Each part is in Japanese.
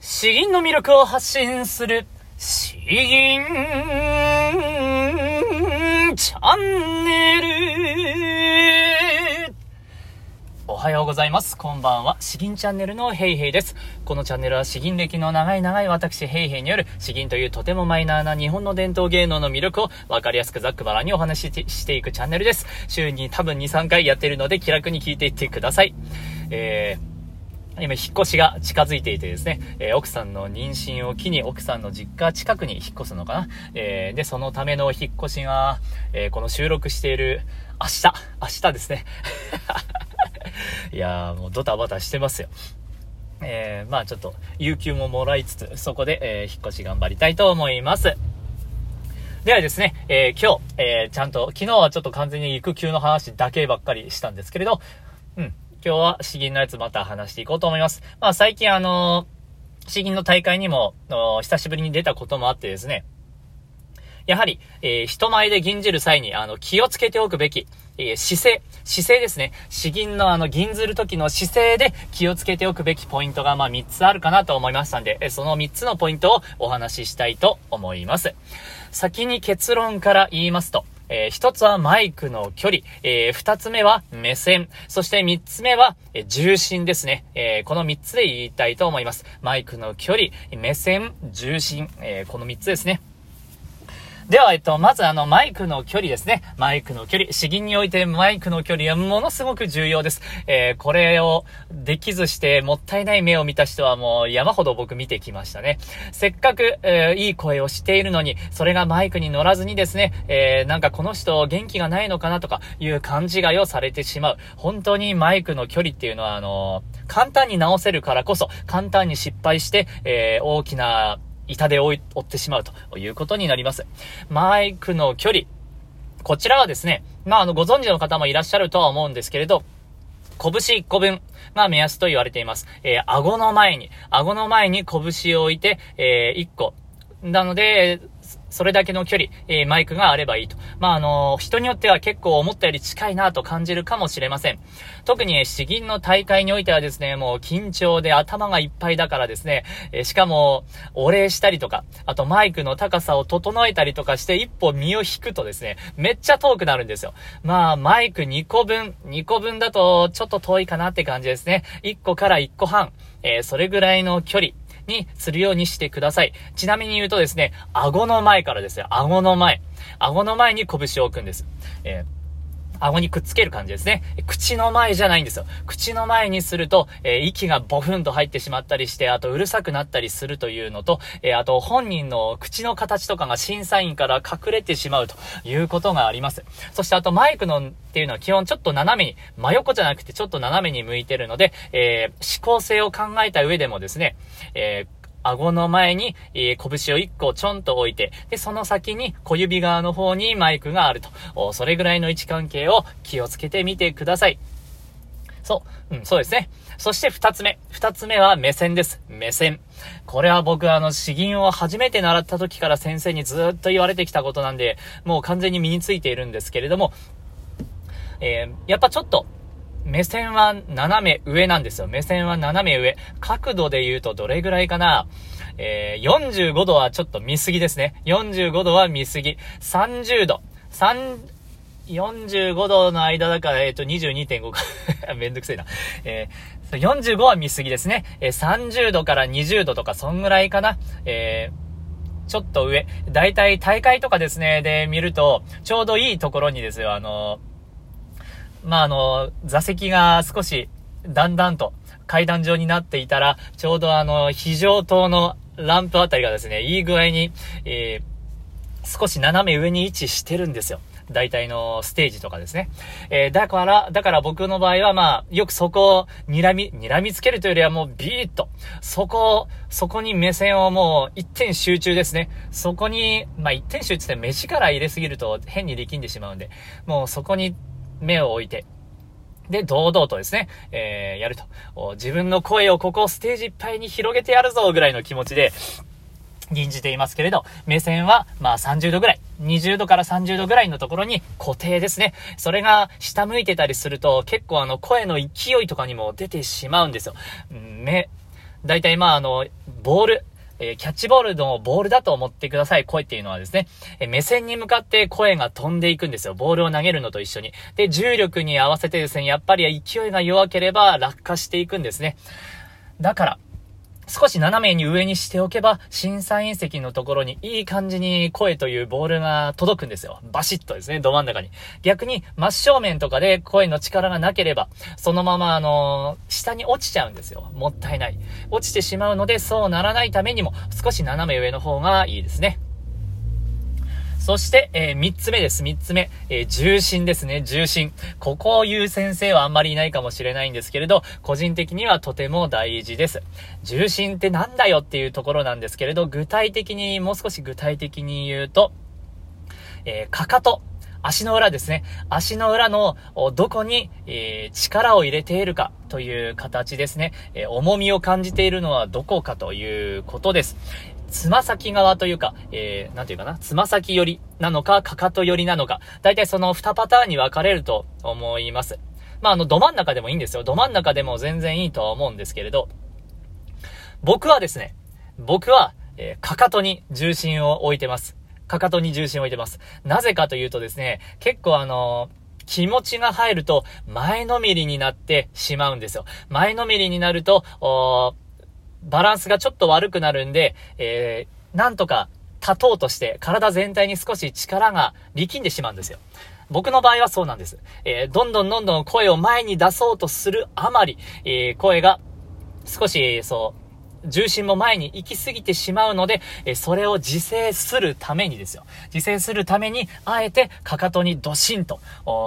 詩吟の魅力を発信する、詩吟チャンネル。おはようございます。こんばんは。詩吟チャンネルのヘイヘイです。このチャンネルは詩吟歴の長い長い私ヘイヘイによる詩吟というとてもマイナーな日本の伝統芸能の魅力をわかりやすくざっくばらにお話ししていくチャンネルです。週に多分2、3回やってるので気楽に聞いていってください。えー今、引っ越しが近づいていてですね、えー、奥さんの妊娠を機に奥さんの実家近くに引っ越すのかな？えー、で、そのための引っ越しが、えー、この収録している明日、明日ですね。いやー、もうドタバタしてますよ。えー、まあちょっと、有給ももらいつつ、そこで、えー、引っ越し頑張りたいと思います。ではですね、えー、今日、えー、ちゃんと、昨日はちょっと完全に育休の話だけばっかりしたんですけれど、うん、今日は詩吟のやつまた話していこうと思います。まあ最近あのー、詩吟の大会にも、久しぶりに出たこともあってですね、やはり、えー、人前で吟じる際に、あの、気をつけておくべき、えー、姿勢、姿勢ですね。詩吟のあの、吟ずる時の姿勢で気をつけておくべきポイントが、まあ、3つあるかなと思いましたんで、えその3つのポイントをお話ししたいと思います。先に結論から言いますと、えー、一つはマイクの距離、えー、二つ目は目線、そして三つ目は、えー、重心ですね。えー、この三つで言いたいと思います。マイクの距離、目線、重心、えー、この三つですね。では、えっと、まずあの、マイクの距離ですね。マイクの距離。詩吟においてマイクの距離はものすごく重要です。えー、これをできずしてもったいない目を見た人はもう山ほど僕見てきましたね。せっかく、えー、いい声をしているのに、それがマイクに乗らずにですね、えー、なんかこの人元気がないのかなとかいう勘違いをされてしまう。本当にマイクの距離っていうのはあの簡単に直せるからこそ、簡単に失敗して、え大きな痛手を負ってしまうということになります。マイクの距離。こちらはですね、まあ、あの、ご存知の方もいらっしゃるとは思うんですけれど、拳1個分が目安と言われています。えー、顎の前に、顎の前に拳を置いて、えー、1個。なので、それだけの距離、えー、マイクがあればいいと。まあ、あのー、人によっては結構思ったより近いなと感じるかもしれません。特に、詩吟の大会においてはですね、もう緊張で頭がいっぱいだからですね、えー、しかも、お礼したりとか、あとマイクの高さを整えたりとかして一歩身を引くとですね、めっちゃ遠くなるんですよ。まあ、マイク2個分、2個分だとちょっと遠いかなって感じですね。1個から1個半、えそれぐらいの距離。にするようにしてください。ちなみに言うとですね、顎の前からですよ。顎の前。顎の前に拳を置くんです。えー顎にくっつける感じですね。口の前じゃないんですよ。口の前にすると、えー、息がボフンと入ってしまったりして、あとうるさくなったりするというのと、えー、あと本人の口の形とかが審査員から隠れてしまうということがあります。そしてあとマイクのっていうのは基本ちょっと斜めに、真横じゃなくてちょっと斜めに向いてるので、えー、思考性を考えた上でもですね、えー顎の前に、えー、拳を1個ちょんと置いて、で、その先に小指側の方にマイクがあると。それぐらいの位置関係を気をつけてみてください。そう、うん、そうですね。そして二つ目。二つ目は目線です。目線。これは僕あの、詩吟を初めて習った時から先生にずっと言われてきたことなんで、もう完全に身についているんですけれども、えー、やっぱちょっと、目線は斜め上なんですよ。目線は斜め上。角度で言うとどれぐらいかな？えー、45度はちょっと見すぎですね。45度は見すぎ。30度。3、45度の間だから、えっ、ー、と、22.5か。めんどくせえな。えー、45は見すぎですね。えー、30度から20度とか、そんぐらいかな。えー、ちょっと上。だいたい大会とかですね、で見ると、ちょうどいいところにですよ、あのまあ、あの、座席が少し、だんだんと階段状になっていたら、ちょうどあの、非常灯のランプあたりがですね、いい具合に、えー、少し斜め上に位置してるんですよ。大体のステージとかですね。えー、だから、だから僕の場合はまあ、よくそこを睨み、睨みつけるというよりはもうビーッと、そこを、そこに目線をもう一点集中ですね。そこに、まあ一点集中って目力入れすぎると変に力んでしまうんで、もうそこに目を置いて、で、堂々とですね、えー、やると。自分の声をここステージいっぱいに広げてやるぞぐらいの気持ちで、吟じていますけれど、目線は、まあ30度ぐらい、20度から30度ぐらいのところに固定ですね。それが下向いてたりすると、結構あの声の勢いとかにも出てしまうんですよ。目、大体まああの、ボール、えー、キャッチボールのボールだと思ってください。声っていうのはですね、えー、目線に向かって声が飛んでいくんですよ。ボールを投げるのと一緒に。で、重力に合わせてですね、やっぱり勢いが弱ければ落下していくんですね。だから、少し斜めに上にしておけば、審査員席のところにいい感じに声というボールが届くんですよ。バシッとですね、ど真ん中に。逆に真正面とかで声の力がなければ、そのままあのー、下に落ちちゃうんですよ。もったいない。落ちてしまうので、そうならないためにも、少し斜め上の方がいいですね。そして、えー、三つ目です。三つ目。えー、重心ですね。重心。ここを言う先生はあんまりいないかもしれないんですけれど、個人的にはとても大事です。重心ってなんだよっていうところなんですけれど、具体的に、もう少し具体的に言うと、えー、かかと。足の裏ですね。足の裏のどこに、えー、力を入れているかという形ですね。えー、重みを感じているのはどこかということです。つま先側というか、えー、なんていうかな、つま先寄りなのか、かかと寄りなのか、だいたいその2パターンに分かれると思います。まあ、あの、ど真ん中でもいいんですよ。ど真ん中でも全然いいとは思うんですけれど、僕はですね、僕は、えー、かかとに重心を置いてます。かかとに重心を置いてます。なぜかというとですね、結構あのー気持ちが入ると前のめりになってしまうんですよ。前のめりになると、バランスがちょっと悪くなるんで、えー、なんとか立とうとして体全体に少し力が力んでしまうんですよ。僕の場合はそうなんです。えー、どんどんどんどん声を前に出そうとするあまり、えー、声が少し、そう、重心も前に行き過ぎてしまうので、えそれを自制するためにですよ。自制するために、あえてかかとにドシンと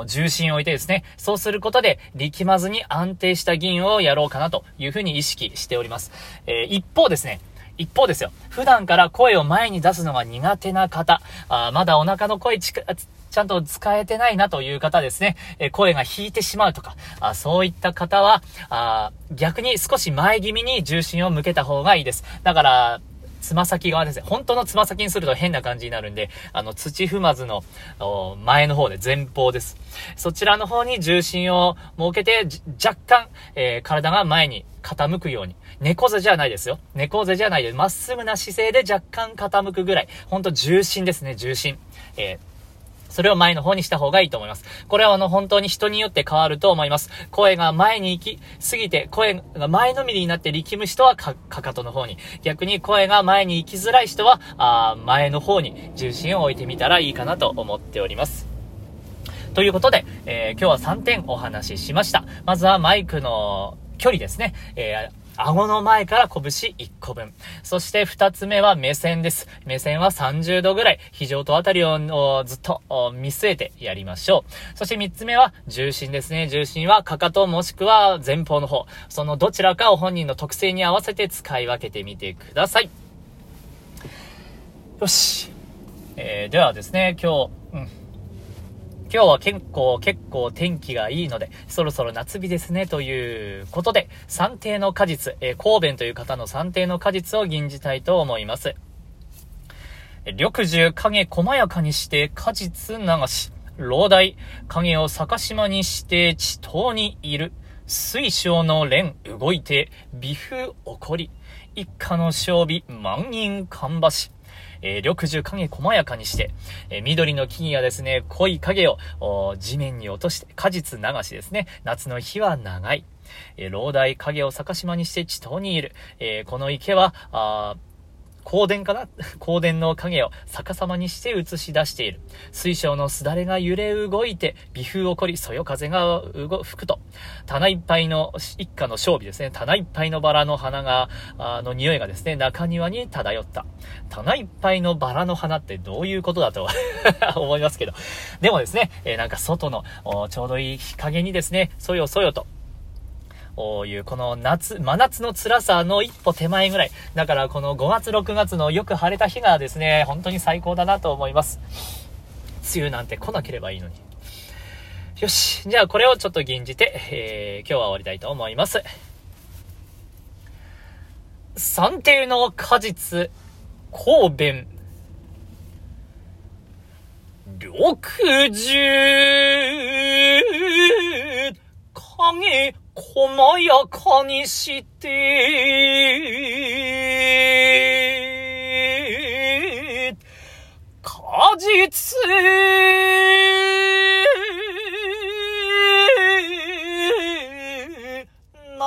重心を置いてですね、そうすることで力まずに安定した銀をやろうかなというふうに意識しております。えー、一方ですね、一方ですよ。普段から声を前に出すのが苦手な方、あまだお腹の声ちゃんと使えてないなという方ですね、え声が引いてしまうとか、あそういった方はあ、逆に少し前気味に重心を向けた方がいいです。だから、つま先側ですね。本当のつま先にすると変な感じになるんで、あの、土踏まずの前の方で前方です。そちらの方に重心を設けて、若干、えー、体が前に傾くように。猫背じゃないですよ。猫背じゃないです、まっすぐな姿勢で若干傾くぐらい。ほんと重心ですね、重心。えーそれを前の方にした方がいいと思います。これはあの本当に人によって変わると思います。声が前に行きすぎて、声が前のめりになって力む人はか、かかとの方に。逆に声が前に行きづらい人は、あ前の方に重心を置いてみたらいいかなと思っております。ということで、えー、今日は3点お話ししました。まずはマイクの距離ですね。えー顎の前から拳1個分。そして2つ目は目線です。目線は30度ぐらい、非常とあたりをずっと見据えてやりましょう。そして3つ目は重心ですね。重心はかかともしくは前方の方。そのどちらかを本人の特性に合わせて使い分けてみてください。よし。えー、ではですね、今日、うん今日は結構、結構天気がいいので、そろそろ夏日ですね、ということで、三定の果実、えー、神戸という方の三定の果実を吟じたいと思います。緑樹影細やかにして果実流し、老大影を逆島にして地頭にいる。水晶の蓮動いて、微風起こり。一家の勝美万人芳し。えー、緑樹影細やかにして、えー、緑の木々がですね、濃い影を地面に落として、果実流しですね、夏の日は長い。えー、老大影を逆島にして地頭にいる。えー、この池は、あ香典かな？香典の影を逆さまにして映し出している。水晶のすだれが揺れ動いて、微風起こり、そよ風が吹くと。棚いっぱいの、一家の勝美ですね。棚いっぱいのバラの花が、あの匂いがですね、中庭に漂った。棚いっぱいのバラの花ってどういうことだと 思いますけど。でもですね、え、なんか外のちょうどいい日陰にですね、そよそよと、こういう、この夏、真夏の辛さの一歩手前ぐらい。だからこの5月、6月のよく晴れた日がですね、本当に最高だなと思います。梅雨なんて来なければいいのに。よし。じゃあこれをちょっと吟じて、えー、今日は終わりたいと思います。三帝の果実、神弁。緑樹、影細やかにして、果実、流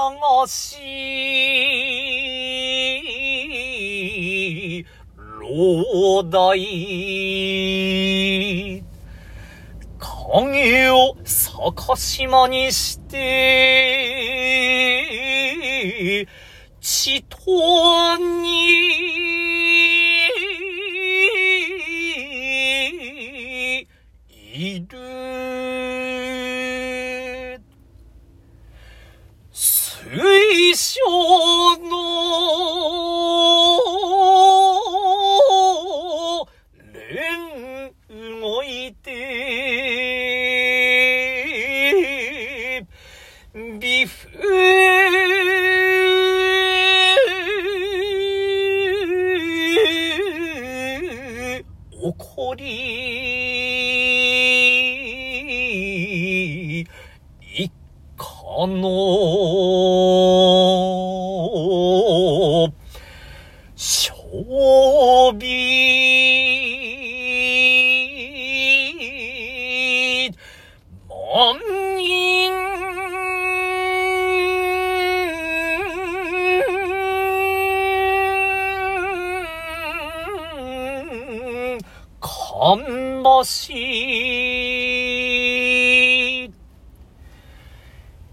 し、老大、影を逆島にして、地頭に、いる。水晶の一家の、勝利、万人、かんばし。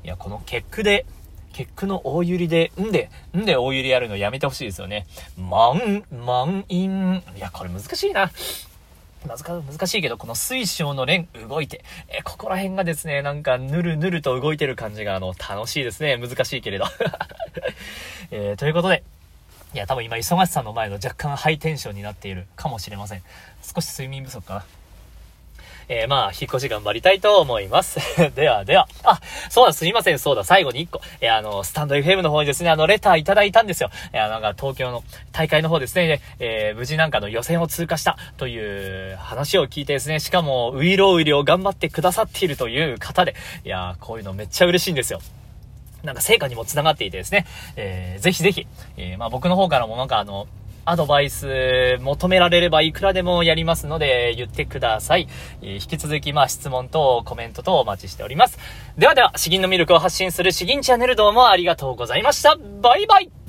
いや、この結句で、結句の大ゆりで、んで、んで大ゆりやるのやめてほしいですよね。満、満員。いや、これ難しいな。難しいけど、この水晶の連動いて、えここら辺がですね、なんかぬるぬると動いてる感じが、あの、楽しいですね。難しいけれど。えー、ということで、いや、多分今、忙しさの前の若干ハイテンションになっているかもしれません。少し睡眠不足かな。えー、まあ、引っ越し頑張りたいと思います。ではでは。あ、そうだ、すいません、そうだ、最後に1個。えー、あの、スタンド FM の方にですね、あの、レターいただいたんですよ。えー、なんか、東京の大会の方ですね、えー、無事なんかの予選を通過したという話を聞いてですね、しかも、ウイロウイリを頑張ってくださっているという方で、いや、こういうのめっちゃ嬉しいんですよ。なんか成果にも繋がっていてですね、えー、ぜひぜひ、えー、まあ僕の方からもなんかあの、アドバイス求められればいくらでもやりますので言ってください。引き続きまあ質問とコメントとお待ちしております。ではでは、詩吟の魅力を発信する詩吟チャンネルどうもありがとうございました。バイバイ